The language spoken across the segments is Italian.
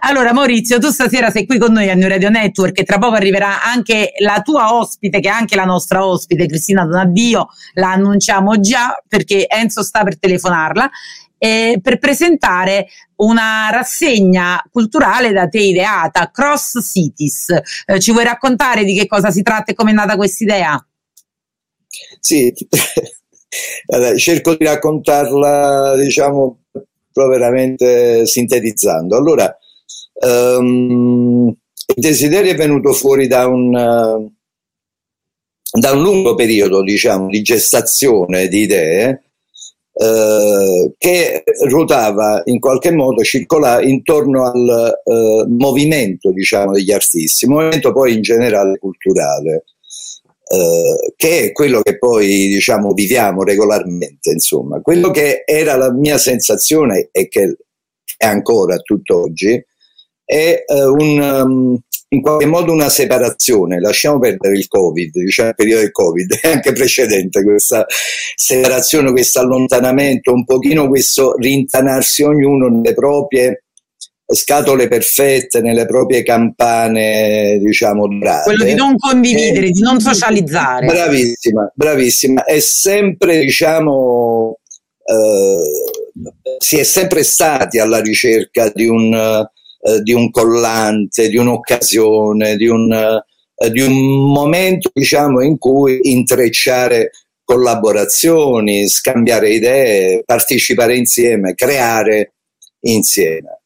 Allora Maurizio, tu stasera sei qui con noi a New Radio Network e tra poco arriverà anche la tua ospite, che è anche la nostra ospite, Cristina Donadio, la annunciamo già perché Enzo sta per telefonarla, eh, per presentare una rassegna culturale da te ideata, Cross Cities. Eh, ci vuoi raccontare di che cosa si tratta e come è nata questa idea? Sì, allora, cerco di raccontarla, diciamo, veramente sintetizzando. Allora, um, il desiderio è venuto fuori da un, uh, da un lungo periodo, diciamo, di gestazione di idee uh, che ruotava in qualche modo, circolava intorno al uh, movimento, diciamo, degli artisti, movimento poi in generale culturale. Uh, che è quello che poi diciamo viviamo regolarmente insomma quello che era la mia sensazione e che è ancora tutt'oggi è uh, un, um, in qualche modo una separazione lasciamo perdere il covid diciamo il periodo del covid è anche precedente questa separazione questo allontanamento un pochino questo rintanarsi ognuno nelle proprie scatole perfette nelle proprie campane, diciamo, dorate. Quello di non condividere, e, di non socializzare. Bravissima, bravissima. È sempre, diciamo, eh, si è sempre stati alla ricerca di un, eh, di un collante, di un'occasione, di un, eh, di un momento, diciamo, in cui intrecciare collaborazioni, scambiare idee, partecipare insieme, creare insieme.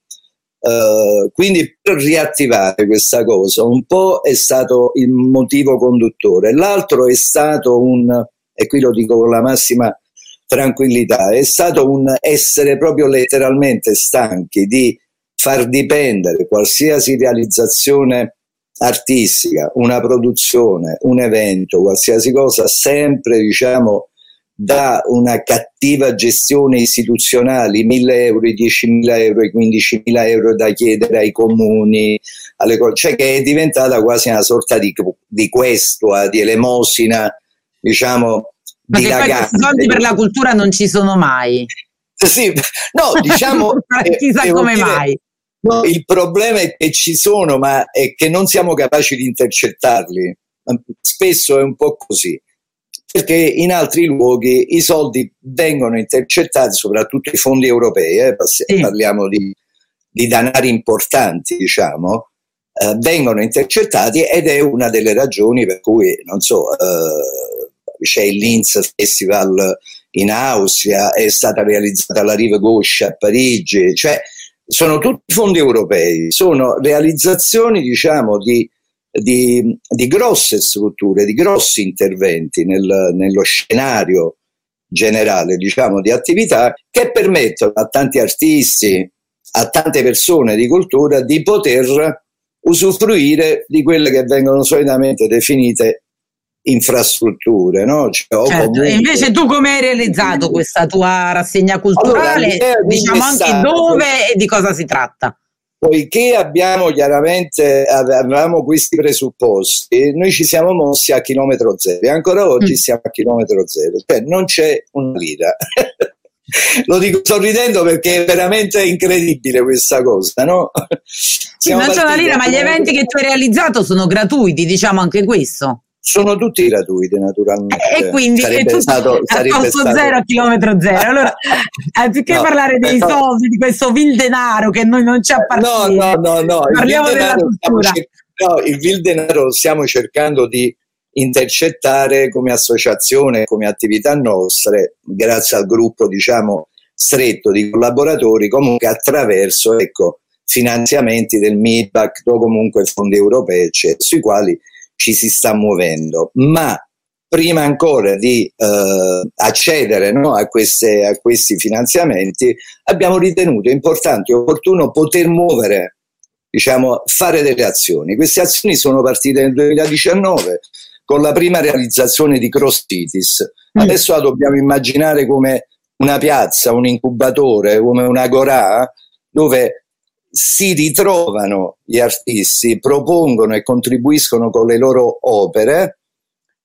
Uh, quindi per riattivare questa cosa un po' è stato il motivo conduttore, l'altro è stato un, e qui lo dico con la massima tranquillità, è stato un essere proprio letteralmente stanchi di far dipendere qualsiasi realizzazione artistica, una produzione, un evento, qualsiasi cosa, sempre diciamo da una cattiva gestione istituzionale, i 1.000 euro, i 10.000 euro, i 15.000 euro da chiedere ai comuni, alle co- cioè che è diventata quasi una sorta di, di questua, di elemosina, diciamo, Ma di ragazzi. soldi per la cultura non ci sono mai. Sì, no, diciamo... Chissà come dire, mai. No, il problema è che ci sono, ma è che non siamo capaci di intercettarli. Spesso è un po' così. Perché in altri luoghi i soldi vengono intercettati, soprattutto i fondi europei, eh, parliamo di, di, danari importanti, diciamo, eh, vengono intercettati ed è una delle ragioni per cui, non so, eh, c'è il Linz Festival in Austria, è stata realizzata la Rive Gauche a Parigi, cioè sono tutti fondi europei, sono realizzazioni, diciamo, di di, di grosse strutture, di grossi interventi nel, nello scenario generale diciamo, di attività che permettono a tanti artisti, a tante persone di cultura di poter usufruire di quelle che vengono solitamente definite infrastrutture. No? Cioè, certo. comunque... Invece tu come hai realizzato questa tua rassegna culturale? Allora, diciamo anche dove e di cosa si tratta? poiché abbiamo chiaramente avevamo questi presupposti, noi ci siamo mossi a chilometro zero e ancora oggi mm. siamo a chilometro zero, cioè non c'è una lira. Lo dico sorridendo perché è veramente incredibile questa cosa, no? Sì, non c'è una lira, ma gli eventi che tu hai realizzato sono gratuiti, diciamo anche questo sono tutti gratuiti naturalmente e quindi sarebbe stato, a costo stato... zero a chilometro zero allora anziché no, parlare dei no. soldi di questo vil denaro che noi non ci appartiene no no no, no. parliamo della cultura cer- no, il vil denaro stiamo cercando di intercettare come associazione come attività nostre grazie al gruppo diciamo stretto di collaboratori comunque attraverso ecco finanziamenti del MIBAC o comunque fondi europei eccetera, sui quali ci si sta muovendo, ma prima ancora di eh, accedere no, a, queste, a, questi finanziamenti abbiamo ritenuto importante e opportuno poter muovere, diciamo, fare delle azioni. Queste azioni sono partite nel 2019 con la prima realizzazione di Cross Cities. Mm. Adesso la dobbiamo immaginare come una piazza, un incubatore, come una Gorà, dove si ritrovano gli artisti, propongono e contribuiscono con le loro opere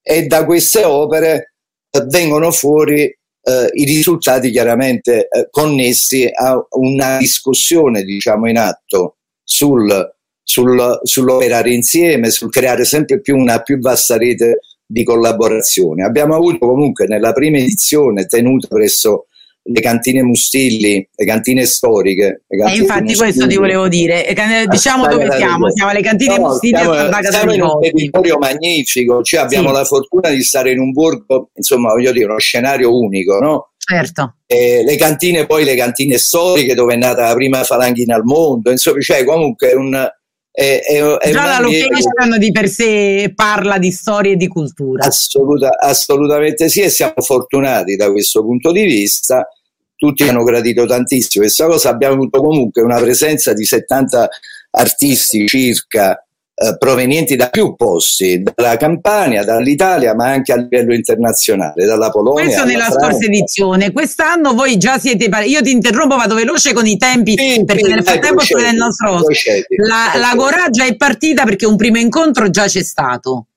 e da queste opere eh, vengono fuori eh, i risultati chiaramente eh, connessi a una discussione diciamo in atto sul, sul, sull'operare insieme, sul creare sempre più una più vasta rete di collaborazione. Abbiamo avuto comunque nella prima edizione tenuta presso le cantine Mustilli, le cantine storiche. Le cantine e infatti Mustilli. questo ti volevo dire, diciamo ah, dove siamo, siamo alle cantine no, Mustilli siamo, a siamo in un territorio magnifico, cioè abbiamo sì. la fortuna di stare in un borgo, insomma voglio dire, uno scenario unico, no? Certo. E le cantine, poi le cantine storiche dove è nata la prima falanghina al mondo, insomma, cioè comunque un, è, è, è Già la location di per sé parla di storia e di cultura. Assoluta, assolutamente sì, e siamo fortunati da questo punto di vista tutti hanno gradito tantissimo questa cosa, abbiamo avuto comunque una presenza di 70 artisti circa eh, provenienti da più posti, dalla Campania, dall'Italia, ma anche a livello internazionale, dalla Polonia. Questo nella Francia. scorsa edizione. Quest'anno voi già siete par- Io ti interrompo, vado veloce con i tempi, sì, perché sì, nel frattempo sto vedendo il nostro ospite. La, la Gorà già è partita perché un primo incontro già c'è stato.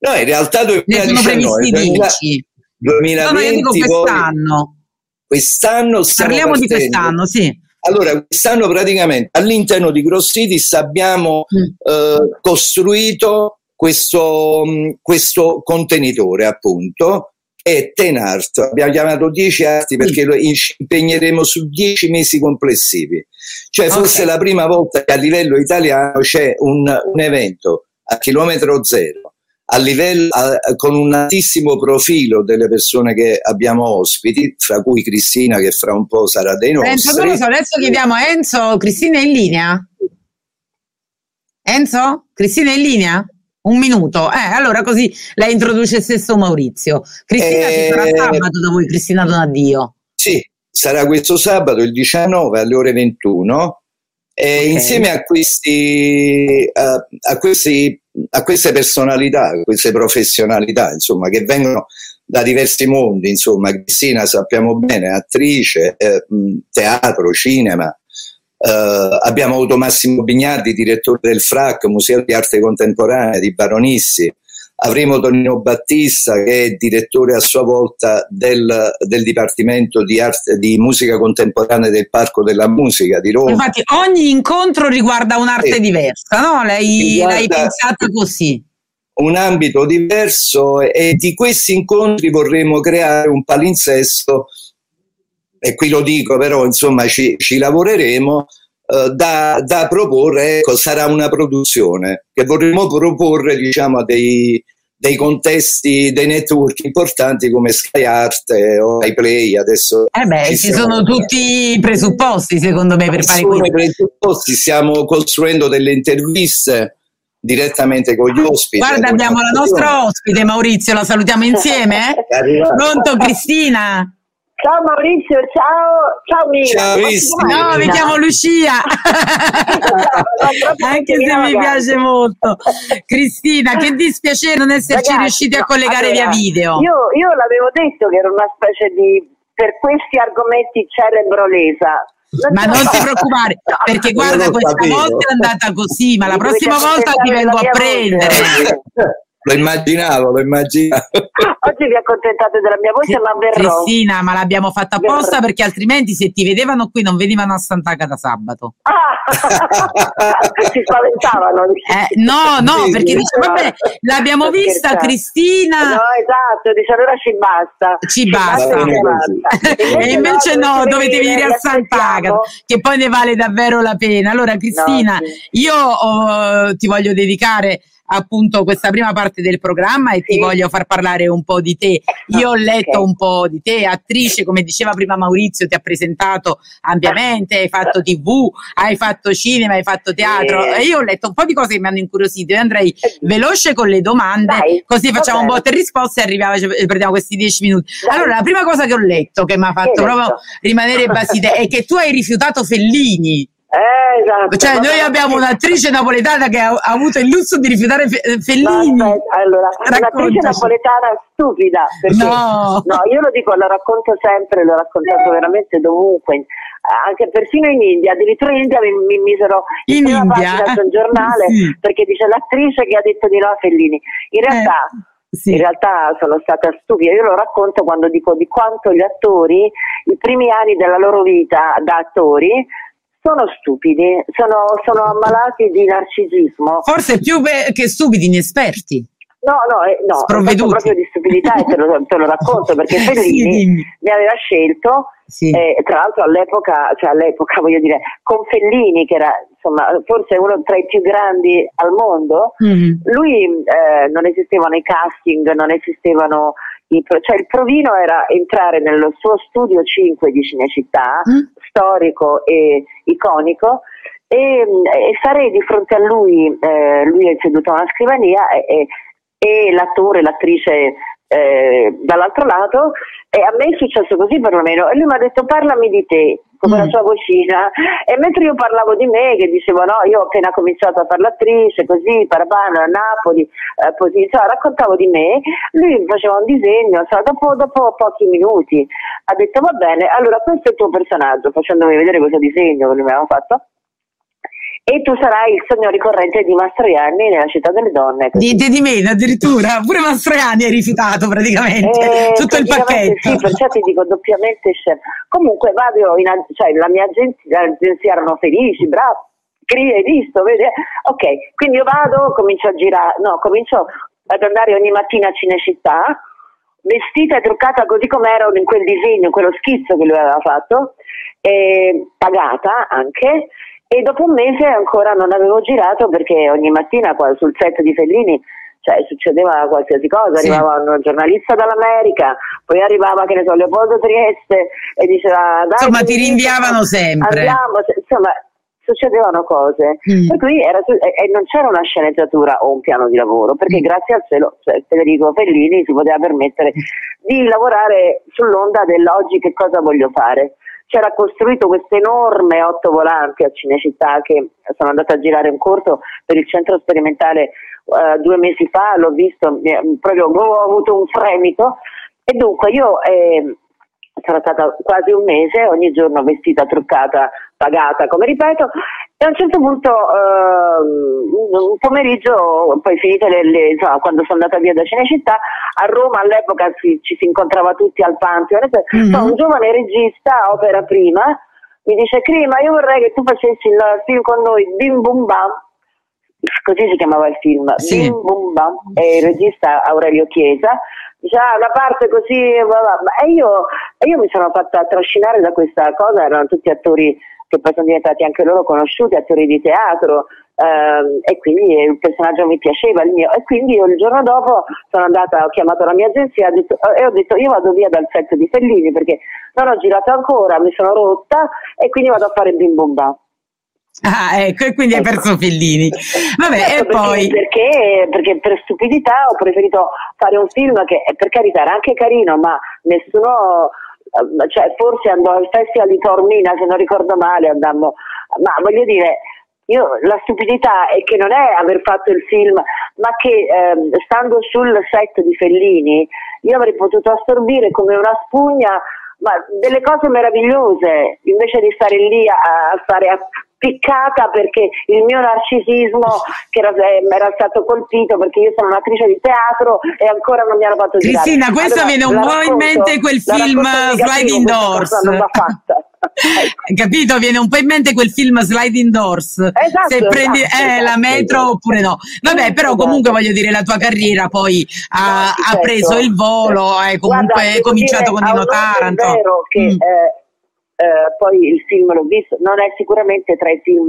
No, in realtà 2019, ne sono previsti 20, 2020 no, no, io dico quest'anno. Poi, Quest'anno Parliamo partendo. di quest'anno, sì. Allora, quest'anno praticamente all'interno di Grossitis abbiamo mm. eh, costruito questo, mm, questo, contenitore, appunto, è Tenart. Abbiamo chiamato 10 arti perché lo impegneremo su 10 mesi complessivi. Cioè, forse è la prima volta che a livello italiano c'è un, un evento a chilometro zero a livello, a, con un altissimo profilo delle persone che abbiamo ospiti, fra cui Cristina che fra un po' sarà dei nostri. Enzo, so, adesso chiediamo a Enzo, Cristina è in linea? Enzo? Cristina è in linea? Un minuto, eh, allora così la introduce stesso Maurizio. Cristina eh, ci sarà eh, sabato da voi, Cristina Donadio. Sì, sarà questo sabato il 19 alle ore 21 e okay. insieme a questi, a, a, questi, a queste personalità, queste professionalità, insomma, che vengono da diversi mondi, insomma, Cristina sappiamo bene, attrice, eh, teatro, cinema, Uh, abbiamo avuto Massimo Bignardi, direttore del FRAC, Museo di Arte Contemporanea di Baronissi, Avremo Tonino Battista che è direttore a sua volta del, del Dipartimento di, arte, di, Musica Contemporanea del Parco della Musica di Roma. Infatti ogni incontro riguarda un'arte eh, diversa, no? Lei, l'hai pensato così? Un ambito diverso e di questi incontri vorremmo creare un palinsesto e qui lo dico però insomma ci, ci lavoreremo da, da, proporre, ecco, sarà una produzione che vorremmo proporre diciamo, a dei, dei contesti, dei network importanti come Sky Art o iPlay adesso. Eh beh, ci, ci sono tutti i presupposti secondo me per fare questo. presupposti, stiamo costruendo delle interviste direttamente con gli ospiti. Guarda, abbiamo la nostra ospite Maurizio, la salutiamo insieme. Pronto Cristina? Ciao Maurizio, ciao, ciao Mina. Ciao, no, mi chiamo Lucia. Anche se mi piace molto. Cristina, che dispiacere non esserci Ragazzi, riusciti a collegare allora, via video. Io, io l'avevo detto che era una specie di, per questi argomenti cerebrolesa. ma non ti preoccupare, perché guarda, questa sapevo. volta è andata così, ma la prossima volta ti vengo a prendere. Lo immaginavo, lo immaginavo. Oggi vi accontentate della mia voce, ma verrò. Cristina, ma l'abbiamo fatta apposta verrò. perché altrimenti se ti vedevano qui non venivano a Sant'Aga da sabato. Ah, si spaventavano. Eh, no, no, perché dice, vabbè, l'abbiamo vista scherzare. Cristina. No, esatto, dice allora ci basta. Ci, ci basta. basta. e invece no, no dovete venire a Sant'Aga, che poi ne vale davvero la pena. Allora Cristina, no, sì. io oh, ti voglio dedicare appunto questa prima parte del programma e sì. ti voglio far parlare un po' di te. Io ho letto un po' di te, attrice, come diceva prima Maurizio, ti ha presentato ampiamente, hai fatto tv, hai fatto cinema, hai fatto teatro. E io ho letto un po' di cose che mi hanno incuriosito e andrei veloce con le domande, Dai, così facciamo un botte e risposte e arriviamo, prendiamo questi dieci minuti. Dai. Allora, la prima cosa che ho letto che mi ha fatto proprio rimanere basita è che tu hai rifiutato Fellini. Eh, esatto. Cioè, noi abbiamo un'attrice napoletana che ha, avuto il lusso di rifiutare Fe- eh, Fellini. Allora, un'attrice napoletana stupida. no. no, io lo dico, lo racconto sempre, l'ho raccontato veramente dovunque anche persino in India, addirittura in India mi, mi misero in prima India? pagina sul giornale sì. perché dice l'attrice che ha detto di no a Fellini. In realtà eh. Sì. In realtà sono stata stupida, io lo racconto quando dico di quanto gli attori, i primi anni della loro vita da attori, sono stupidi, sono, sono ammalati di narcisismo. Forse più che stupidi, inesperti. No, no, eh, no, proprio di stupidità e te lo, te lo racconto perché Fellini sì, mi aveva scelto, sì. eh, tra l'altro all'epoca, cioè all'epoca voglio dire, con Fellini che era insomma forse uno tra i più grandi al mondo, mm-hmm. lui eh, non esistevano i casting, non esistevano cioè il provino era entrare nello suo studio 5 di Cinecittà, mm. storico e iconico, e, e, stare di fronte a lui, eh, lui è seduto a una scrivania e, e l'attore, l'attrice eh, dall'altro lato e a me è successo così perlomeno e lui mi ha detto parlami di te come mm. la sua vocina e mentre io parlavo di me che dicevo no io ho appena cominciato a fare l'attrice così Parabano a Napoli eh, così insomma, raccontavo di me lui faceva un disegno insomma, dopo, dopo, pochi minuti ha detto va bene allora questo è il tuo personaggio facendomi vedere questo disegno che lui mi aveva fatto e tu sarai il sogno ricorrente di Mastroianni nella città delle donne. Niente di meno, addirittura pure Mastroianni hai rifiutato praticamente eh, tutto il pacchetto. Sì, perciò ti dico doppiamente chef. Comunque vado in cioè la mia agenzia, l'agenzia erano felici, bravo. Hai visto, vedi? Ok, quindi io vado, comincio a girare, no, comincio ad andare ogni mattina a Cinecittà, vestita e truccata così come ero in quel disegno, quello schizzo che lui aveva fatto, pagata anche, e dopo un mese ancora non avevo girato perché ogni mattina qua sul set di Fellini cioè, succedeva qualsiasi cosa, sì. arrivava un giornalista dall'America, poi arrivava, che ne so, Leopoldo Trieste e diceva... Dai, insomma, ti rinviavano sempre. Andiamo, insomma, succedevano cose. Mm. Per cui era, e non c'era una sceneggiatura o un piano di lavoro, perché mm. grazie al cielo cioè, Federico Fellini si poteva permettere di lavorare sull'onda dell'oggi che cosa voglio fare c'era costruito questo enorme otto volanti a Cinecittà che sono andata a girare un corto per il centro sperimentale uh, due mesi fa, l'ho visto, proprio ho avuto un fremito. E dunque io eh, sono stata quasi un mese, ogni giorno vestita, truccata, pagata, come ripeto, e a un certo punto, eh, un pomeriggio, poi finite le, le insomma, quando sono andata via da Cinecittà, a Roma all'epoca si, ci si incontrava tutti al Pantheon, mm-hmm. un giovane regista, opera prima, mi dice Crima, io vorrei che tu facessi il film con noi, Bim Bum Bam, così si chiamava il film, sì. Bim Bum Bam, e il regista Aurelio Chiesa, dice ah, la parte così, e io, e io mi sono fatta trascinare da questa cosa, erano tutti attori che poi sono diventati anche loro conosciuti, attori di teatro, ehm, e quindi il personaggio mi piaceva, il mio, e quindi io il giorno dopo sono andata, ho chiamato la mia agenzia detto, e ho detto io vado via dal set di Fellini perché non ho girato ancora, mi sono rotta e quindi vado a fare Bim Bomba. Ah, ecco, e quindi ecco. hai perso Fellini. Vabbè, certo, e poi... Perché, perché, per stupidità ho preferito fare un film che, per carità, era anche carino, ma nessuno cioè forse andò al festival di Tormina, se non ricordo male, andammo, ma voglio dire, io, la stupidità è che non è aver fatto il film, ma che ehm, stando sul set di Fellini io avrei potuto assorbire come una spugna ma delle cose meravigliose invece di stare lì a, a fare a, piccata perché il mio narcisismo che era, eh, era, stato colpito perché io sono un'attrice di teatro e ancora non mi hanno fatto girare. Cristina, questo allora, viene un po' in mente quel film Sliding Doors. Capito? Viene un po' in mente quel film Sliding Doors. Esatto, Se prendi esatto, eh, esatto, la metro oppure no. Vabbè, però esatto. comunque voglio dire, la tua carriera poi ha, ha preso il volo, hai comunque Guarda, cominciato con Nino Taranto. È vero che mm. eh, eh, poi il film l'ho visto, non è sicuramente tra i film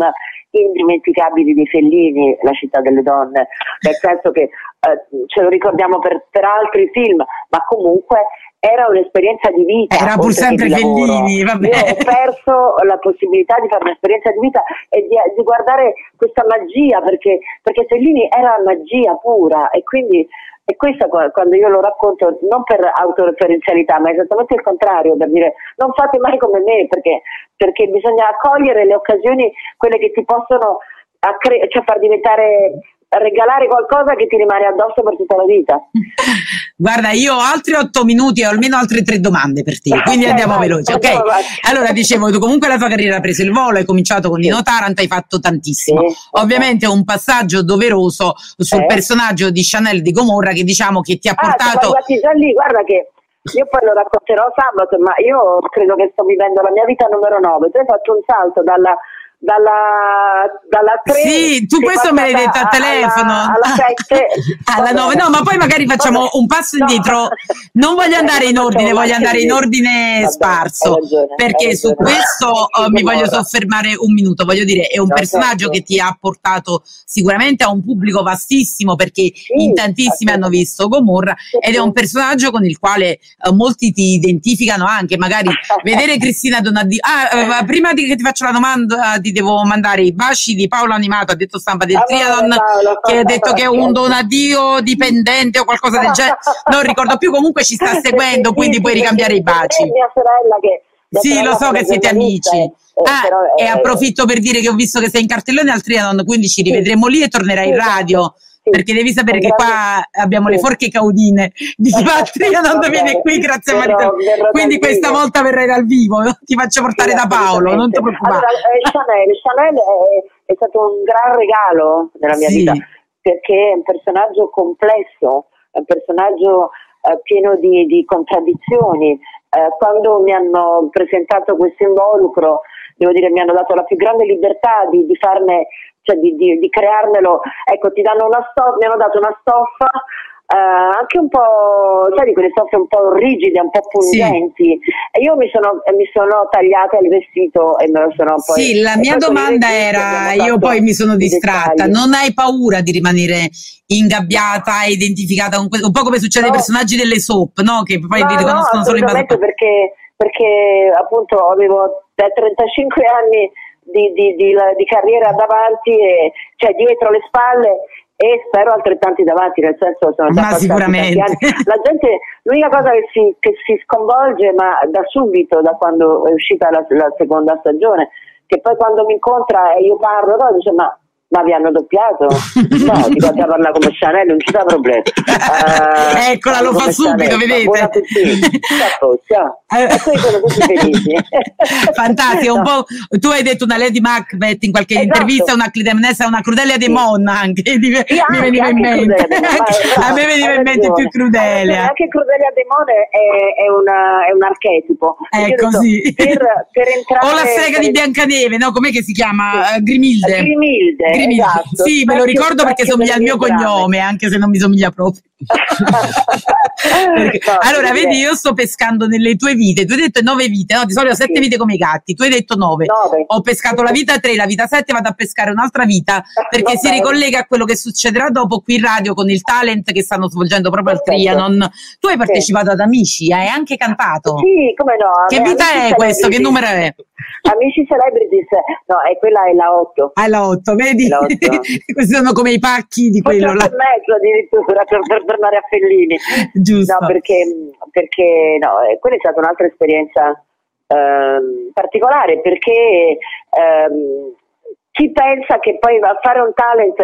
indimenticabili di Fellini, La città delle donne, nel senso che eh, ce lo ricordiamo per, per, altri film, ma comunque era un'esperienza di vita. Era pur sempre Fellini, vabbè. Io ho perso la possibilità di fare un'esperienza di vita e di, di guardare questa magia, perché, perché Fellini era magia pura e quindi e questo quando io lo racconto non per autoreferenzialità, ma esattamente il contrario, per dire non fate mai come me, perché, perché bisogna accogliere le occasioni, quelle che ti possono cioè far diventare regalare qualcosa che ti rimane addosso per tutta la vita. Guarda, io ho altri otto minuti e ho almeno altre tre domande per te, quindi andiamo veloci. Ok, allora dicevo, tu comunque la tua carriera ha preso il volo, hai cominciato con Nino Tarant, hai fatto tantissimo. Sì, Ovviamente un passaggio doveroso sul eh. personaggio di Chanel di Gomorra che diciamo che ti ha ah, portato... Ah, già lì, guarda che io poi lo racconterò sabato, ma io credo che sto vivendo la mia vita numero 9. Tu hai fatto un salto dalla dalla, dalla 3 sì tu questo me l'hai detto al telefono. alla, alla 7 alla 9 no ma poi magari facciamo vabbè. un passo indietro. No. non voglio andare in ordine voglio andare in ordine vabbè, sparso ragione, perché su questo oh, mi voglio soffermare un minuto. Voglio dire è un no, personaggio certo. che ti ha portato sicuramente a un pubblico vastissimo perché sì, in tantissimi hanno visto Gomorra ed è un personaggio con il quale uh, molti ti identificano anche. Magari vedere Cristina Donadì ah, uh, prima di che ti faccio la domanda di devo mandare i baci di Paolo Animato, ha detto stampa del Triathlon, che ha detto che è un donadio dipendente o qualcosa del genere, non ricordo più, comunque ci sta seguendo, quindi puoi ricambiare i baci. Mia sorella che sì, lo so che siete amici. Eh, ah, però, eh, e approfitto per dire che ho visto che sei in cartellone al Trianon, quindi ci rivedremo lì e tornerai in radio perché devi sapere che qua abbiamo le forche caudine. Di Patria non viene qui grazie a Marita quindi questa volta verrai dal vivo ti faccio portare da Paolo non ti preoccupare. Allora, eh, Chanel, Chanel è, è, stato un gran regalo nella mia sì. vita perché è un personaggio complesso è un personaggio eh, pieno di, di contraddizioni. Eh, quando mi hanno presentato questo involucro devo dire mi hanno dato la più grande libertà di, di farne cioè di, di, di crearmelo, ecco ti danno una stoffa, mi hanno dato una stoffa eh, anche un po', sai, di quelle stoffe un po' rigide, un po' pungenti. Sì. E io mi sono, mi sono, tagliata il vestito e me lo sono poi. Sì, la mia domanda era: io poi mi sono distratta. Non hai paura di rimanere ingabbiata e identificata con questo? Un po' come succede no. ai personaggi delle soap, no? Che poi no, riconoscono no, solo in base perché, perché appunto avevo da 35 anni di, di, di, di carriera davanti, e, cioè dietro le spalle e spero altrettanti davanti, nel senso sono già ma sicuramente. La gente, l'unica cosa che si, che si, sconvolge, ma da subito, da quando è uscita la, la seconda stagione, che poi quando mi incontra e io parlo, no, dice ma ma vi hanno doppiato? No, ti guarda parlare come Chanel, non ci sta problema. Uh, Eccola, lo fa subito, Chanel, vedete? Appetito. Ciao, E poi sono tutti felici. Fantastico, un po', tu hai detto una Lady Macbeth in qualche esatto. intervista, una Clitemnessa, una Crudelia de Mon anche, sì, mi veniva in mente. a me veniva in mente più Crudelia. Anche Crudelia de Mon è, è, una, è un archetipo. È così. Per, per entrare, o la strega di Biancaneve, no? Com'è che si chiama? Sì. Grimilde. Grimilde Esatto. Sì, me lo ricordo perché somiglia al mio cognome, anche se non mi somiglia proprio. Perché, no, allora, vedi, io sto pescando nelle tue vite. Tu hai detto nove vite, no? Di solito sette sì. vite come i gatti. Tu hai detto nove. nove. Ho pescato la vita tre, la vita sette, vado a pescare un'altra vita perché si ricollega a quello che succederà dopo qui in radio con il talent che stanno svolgendo proprio Perfetto. al Trianon. Tu hai partecipato sì. ad Amici, hai anche cantato. Sì, come no. Che vita è questo? Che numero è? Amici Celebrities, no, è quella è la 8. Ah, la 8, vedi? Questi sono come i pacchi di quello là. mezzo addirittura per tornare a Fellini. Giusto. No, perché, perché no, eh, quella è stata un'altra esperienza ehm, particolare perché ehm, chi pensa che poi a fare un talent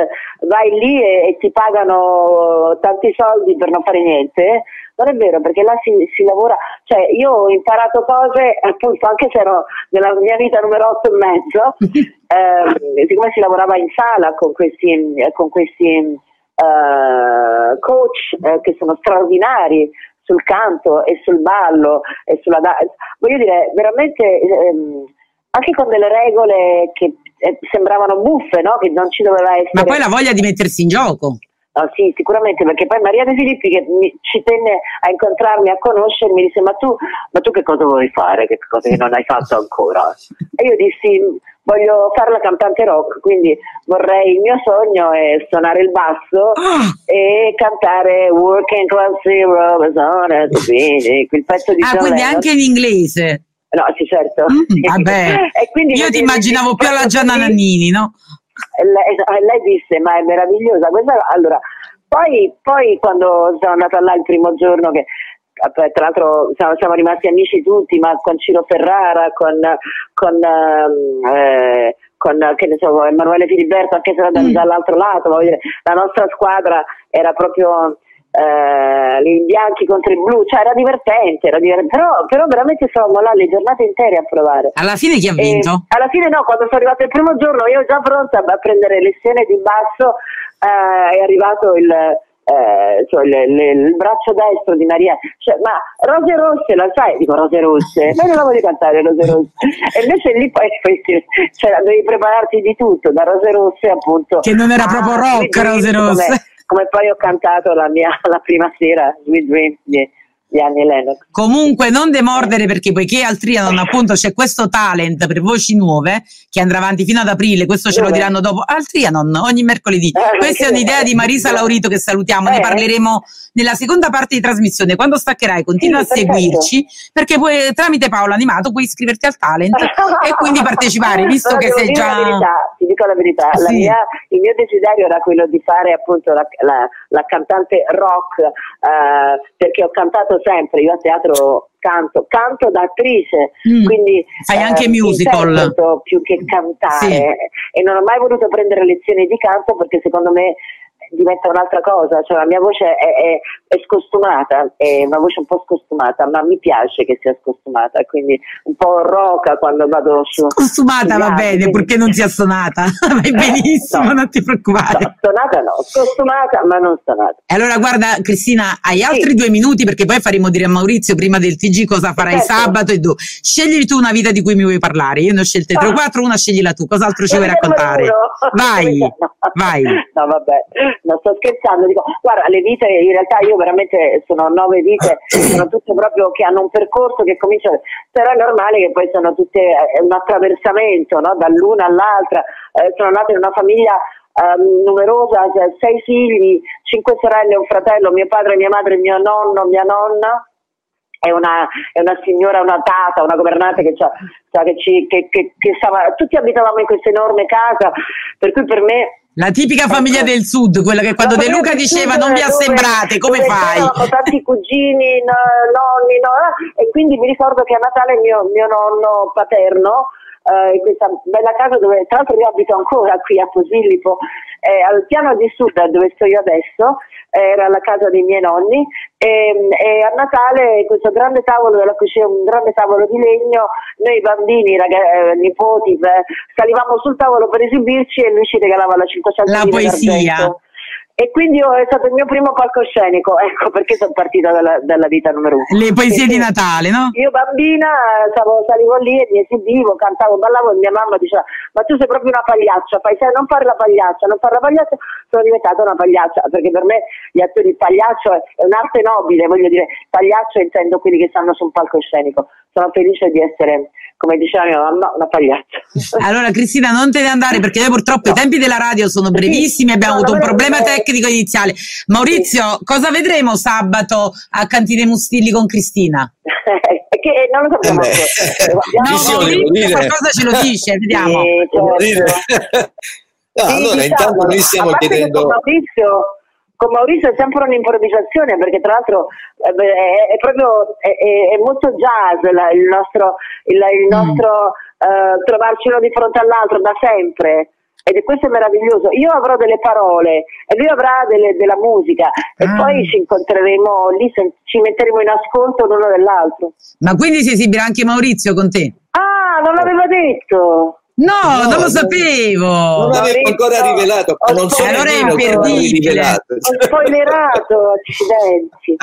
vai lì e, e, ti pagano tanti soldi per non fare niente, non è vero perché là si, si, lavora, cioè io ho imparato cose appunto anche se ero nella mia vita numero 8 e mezzo, eh, siccome si lavorava in sala con questi, con questi eh, coach eh, che sono straordinari sul canto e sul ballo e sulla danza, voglio dire veramente ehm, anche con delle regole che eh, sembravano buffe, no? che non ci doveva essere. Ma poi la voglia di mettersi in gioco. No, sì, sicuramente, perché poi Maria De Filippi che mi, ci tenne a incontrarmi, a conoscermi, mi disse ma tu, ma tu che cosa vuoi fare, che cosa che non hai fatto ancora? E io dissi voglio fare la cantante rock, quindi vorrei, il mio sogno è suonare il basso ah. e cantare Working Class Zero, quel pezzo di Ah, quindi Lennon. anche in inglese? No, sì, certo. Mm, vabbè. Io ti immaginavo più alla Gianna Nannini, no? Lei, lei, disse, ma è meravigliosa. Questa, allora, poi, poi, quando sono andata là il primo giorno, che tra l'altro siamo, siamo rimasti amici tutti, ma con Ciro Ferrara, con, con, eh, con so, Emanuele Filiberto, anche se mm. dall'altro lato, la nostra squadra era proprio eh, i bianchi contro i blu, cioè era divertente, era divertente. Però, però, veramente stavamo là le giornate intere a provare. Alla fine chi ha vinto? E alla fine no, quando sono arrivato il primo giorno io già pronta a prendere lezione di basso, eh, è arrivato il, eh, cioè le, le, il braccio destro di Maria, cioè, ma Rose Rosse, la sai? Dico Rose Rosse, ma non la voglio cantare Rose Rosse. E invece lì poi, cioè, devi prepararti di tutto, da Rose Rosse appunto. Che non era proprio rock Rose Rosse. Come, come, poi ho cantato la mia la prima sera, Sweet Dreams di Annie Lennox. Comunque non demordere perché poiché al Trianon appunto c'è questo talent per voci nuove che andrà avanti fino ad aprile, questo ce Dove? lo diranno dopo al Trianon ogni mercoledì. Eh, Questa è un'idea di Marisa Laurito che salutiamo, eh. ne parleremo nella seconda parte di trasmissione. Quando staccherai continua sì, a seguirci perché puoi, tramite Paolo Animato puoi iscriverti al talent e quindi partecipare, visto che sei già... Verità, ti dico la verità, sì. la mia, il mio desiderio era quello di fare appunto la, la, la cantante rock eh, perché ho cantato sempre, io a teatro canto, canto da attrice, mm. quindi fai eh, anche musical più che cantare sì. e non ho mai voluto prendere lezioni di canto perché secondo me diventa un'altra cosa, cioè la mia voce è, è, è, scostumata, è una voce un po' scostumata, ma mi piace che sia scostumata, quindi un po' roca quando vado su. Scostumata va bene, quindi... purché non sia stonata, vai benissimo, no, non ti preoccupare. No, stonata no, scostumata ma non stonata. E allora guarda Cristina, hai altri sì. due minuti perché poi faremo dire a Maurizio prima del TG cosa farai certo. sabato e dove. Scegli tu una vita di cui mi vuoi parlare, io ne ho scelte tre o quattro, una sceglila tu, cos'altro ci vuoi raccontare? Vai, vai. No vabbè, non sto scherzando, dico, guarda, le vite in realtà io veramente sono nove vite, sono tutte proprio che hanno un percorso che comincia, però è normale che poi sono tutte è un attraversamento no? dall'una all'altra, eh, sono nata in una famiglia Um, numerosa, sei figli, cinque sorelle un fratello, mio padre, mia madre, mio nonno, mia nonna. È una, è una signora, una tata, una governante che, che, ci, che, che, che stava, tutti abitavamo in questa enorme casa, per cui per me la tipica famiglia del sud, quella che quando De Luca diceva non vi assembrate, come fai? Ho tanti cugini, no, nonni, no, e quindi mi ricordo che a Natale mio, mio nonno paterno, eh, in questa bella casa dove tra l'altro io abito ancora qui a Posillipo, eh, al piano di sud dove sto io adesso, era la casa dei miei nonni e, e, a Natale questo grande tavolo della cucina, un grande tavolo di legno, noi bambini, ragazzi, eh, nipoti, beh, salivamo sul tavolo per esibirci e lui ci regalava la 500 la poesia e quindi è stato il mio primo palcoscenico, ecco perché sono partita dalla, dalla vita numero uno. Le poesie di Natale, no? Io bambina stavo, salivo lì e mi esibivo, cantavo, ballavo e mia mamma diceva ma tu sei proprio una pagliaccia, fai, sai, non fare la pagliaccia, non fare la pagliaccia, sono diventata una pagliaccia, perché per me gli attori pagliaccio è un'arte nobile, voglio dire, pagliaccio intendo quelli che stanno su un palcoscenico, sono felice di essere come diceva mia mamma, una pagliaccia. Allora Cristina non te ne andare perché noi purtroppo no. i tempi della radio sono brevissimi, sì, abbiamo no, avuto un problema vedere. tecnico iniziale. Maurizio, sì. cosa vedremo sabato a Cantine Mustilli con Cristina? che non lo sappiamo. Eh, no, Maurizio qualcosa ce lo dice, vediamo. Sì, certo. no, allora intanto noi stiamo chiedendo... Maurizio con Maurizio è sempre un'improvvisazione perché tra l'altro eh, è, è proprio è, è, molto jazz la, il nostro, il, il mm. nostro mm. uh, trovarci uno di fronte all'altro da sempre ed è questo è meraviglioso. Io avrò delle parole e lui avrà delle, della musica e ah. poi ci incontreremo lì, ci metteremo in ascolto l'uno dell'altro. Ma quindi si esibirà anche Maurizio con te? Ah, non l'aveva detto! No, no, non lo sapevo. Non l'avevo ancora rivelato. Ho non so allora è imperdibile. Ho spoilerato, accidenti.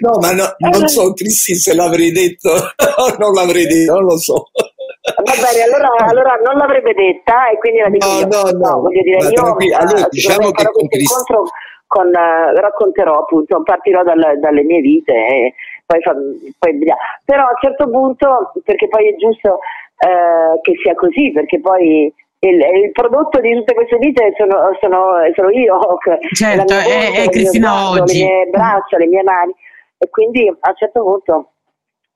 no, ma no, non so, Cristi, se l'avrei detto o non l'avrei detto, non lo so. Va bene, allora, allora, non l'avrebbe detta e quindi la dico no, io. No, no, no. Voglio dire, io allora, diciamo che con incontro con, uh, racconterò appunto, partirò dal, dalle mie vite e poi, poi però a un certo punto, perché poi è giusto eh, che sia così, perché poi il, il, prodotto di tutte queste vite sono, sono, sono io, certo, è, è Cristina braccio, oggi. Le mie braccia, le mie mani e quindi a un certo punto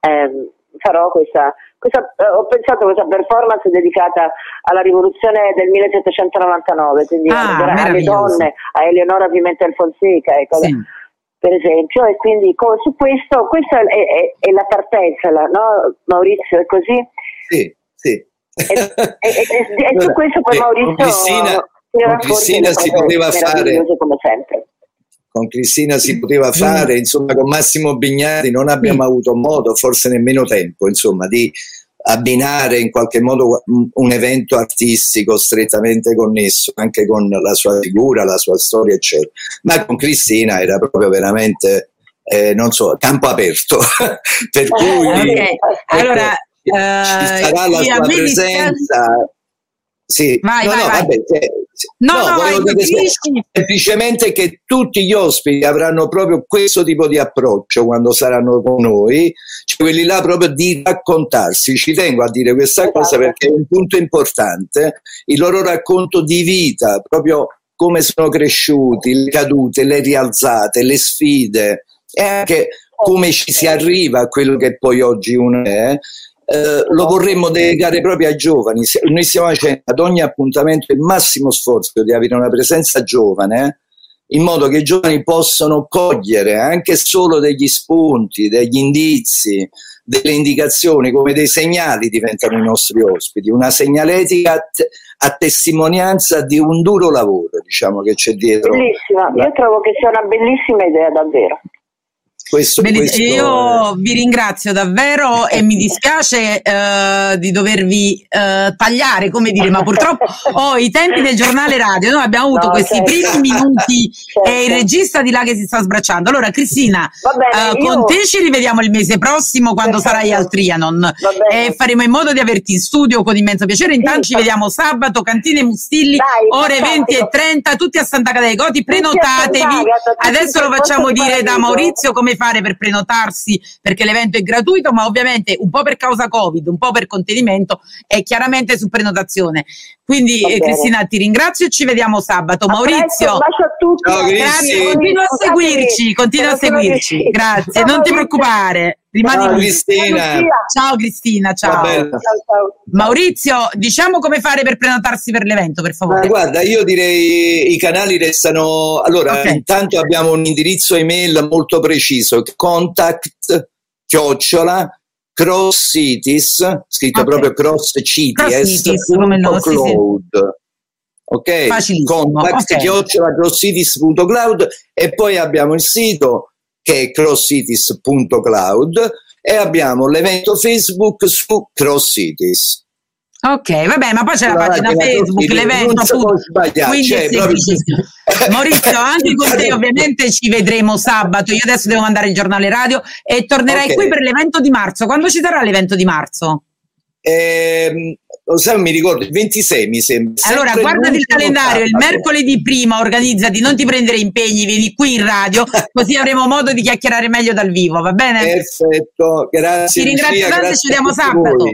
eh, farò questa, questa eh, ho pensato questa performance dedicata alla rivoluzione del 1799, quindi ah, alle donne, a Eleonora Pimentel Fonseca e cose. Sì per esempio, e quindi su questo, questa è, è, è la partenza, no? Maurizio, è così? Sì, sì. E, e, e, e su questo poi Maurizio... Con Cristina, con Cristina si poteva fare... Come sempre. Con Cristina si poteva fare, insomma, con Massimo Bignati non abbiamo avuto modo, forse nemmeno tempo, insomma, di abbinare in qualche modo un evento artistico strettamente connesso anche con la sua figura, la sua storia, eccetera. Ma con Cristina era proprio veramente, eh, non so, campo aperto. per eh, cui okay. ecco, allora, ci, uh, sarà la sua presenza. Sì, vai, no, vai, no, vai. vabbè, cioè, No, no, no vai, semplicemente che tutti gli ospiti avranno proprio questo tipo di approccio quando saranno con noi, cioè quelli là proprio di raccontarsi. Ci tengo a dire questa esatto. cosa perché è un punto importante, il loro racconto di vita, proprio come sono cresciuti, le cadute, le rialzate, le sfide e anche come ci si arriva a quello che poi oggi uno è eh, lo vorremmo dedicare proprio ai giovani. Noi stiamo facendo ad ogni appuntamento il massimo sforzo di avere una presenza giovane, in modo che i giovani possano cogliere anche solo degli spunti, degli indizi, delle indicazioni, come dei segnali diventano i nostri ospiti, una segnaletica a, te- a testimonianza di un duro lavoro, diciamo, che c'è dietro. Bellissima, io trovo che sia una bellissima idea davvero. Questo, questo... Io vi ringrazio davvero e mi dispiace uh, di dovervi uh, tagliare, come dire, ma purtroppo ho i tempi del giornale radio. Noi abbiamo avuto no, questi certo. primi minuti certo. e il regista di là che si sta sbracciando. Allora, Cristina, bene, uh, io... con te ci rivediamo il mese prossimo quando Perfetto. sarai al Trianon e faremo in modo di averti in studio con immenso piacere. Intanto sì, ci vediamo sabato, Cantine Mustilli, Dai, ore 20 e 30, tutti a Santa Catena dei Goti. Prenotatevi. Adesso lo facciamo dire da Maurizio come fare per prenotarsi perché l'evento è gratuito, ma ovviamente un po' per causa Covid, un po' per contenimento e chiaramente su prenotazione. Quindi eh, Cristina ti ringrazio e ci vediamo sabato. A Maurizio, un bacio a tutti. Ciao, grazie, continua a seguirci, continua a seguirci. Grazie, non ti preoccupare. Rimani ciao, Cristina. Ciao Cristina, ciao. ciao. Maurizio, diciamo come fare per prenotarsi per l'evento, per favore. Ma guarda, io direi i canali restano. Allora, okay. intanto abbiamo un indirizzo email molto preciso: contact chiocciola cross cities, scritto okay. proprio cross cities, cross cities come no, cloud. Sì, sì. Ok, contact okay. chiocciola crosscities.cloud e poi abbiamo il sito che è crosscities.cloud e abbiamo l'evento Facebook su CrossCities. Ok, vabbè, ma poi c'è la, la pagina Facebook, l'evento, appunto. Quindi cioè, Maurizio, anche con te ovviamente ci vedremo sabato. Io adesso devo mandare il giornale radio e tornerai okay. qui per l'evento di marzo. Quando ci sarà l'evento di marzo? Eh, lo sai, mi ricordo il 26 mi sembra. Allora, guardati il calendario, il mercoledì prima organizzati, non ti prendere impegni, vieni qui in radio, così avremo modo di chiacchierare meglio dal vivo, va bene? Perfetto, grazie. Ti ringrazio tanto e ci vediamo sabato.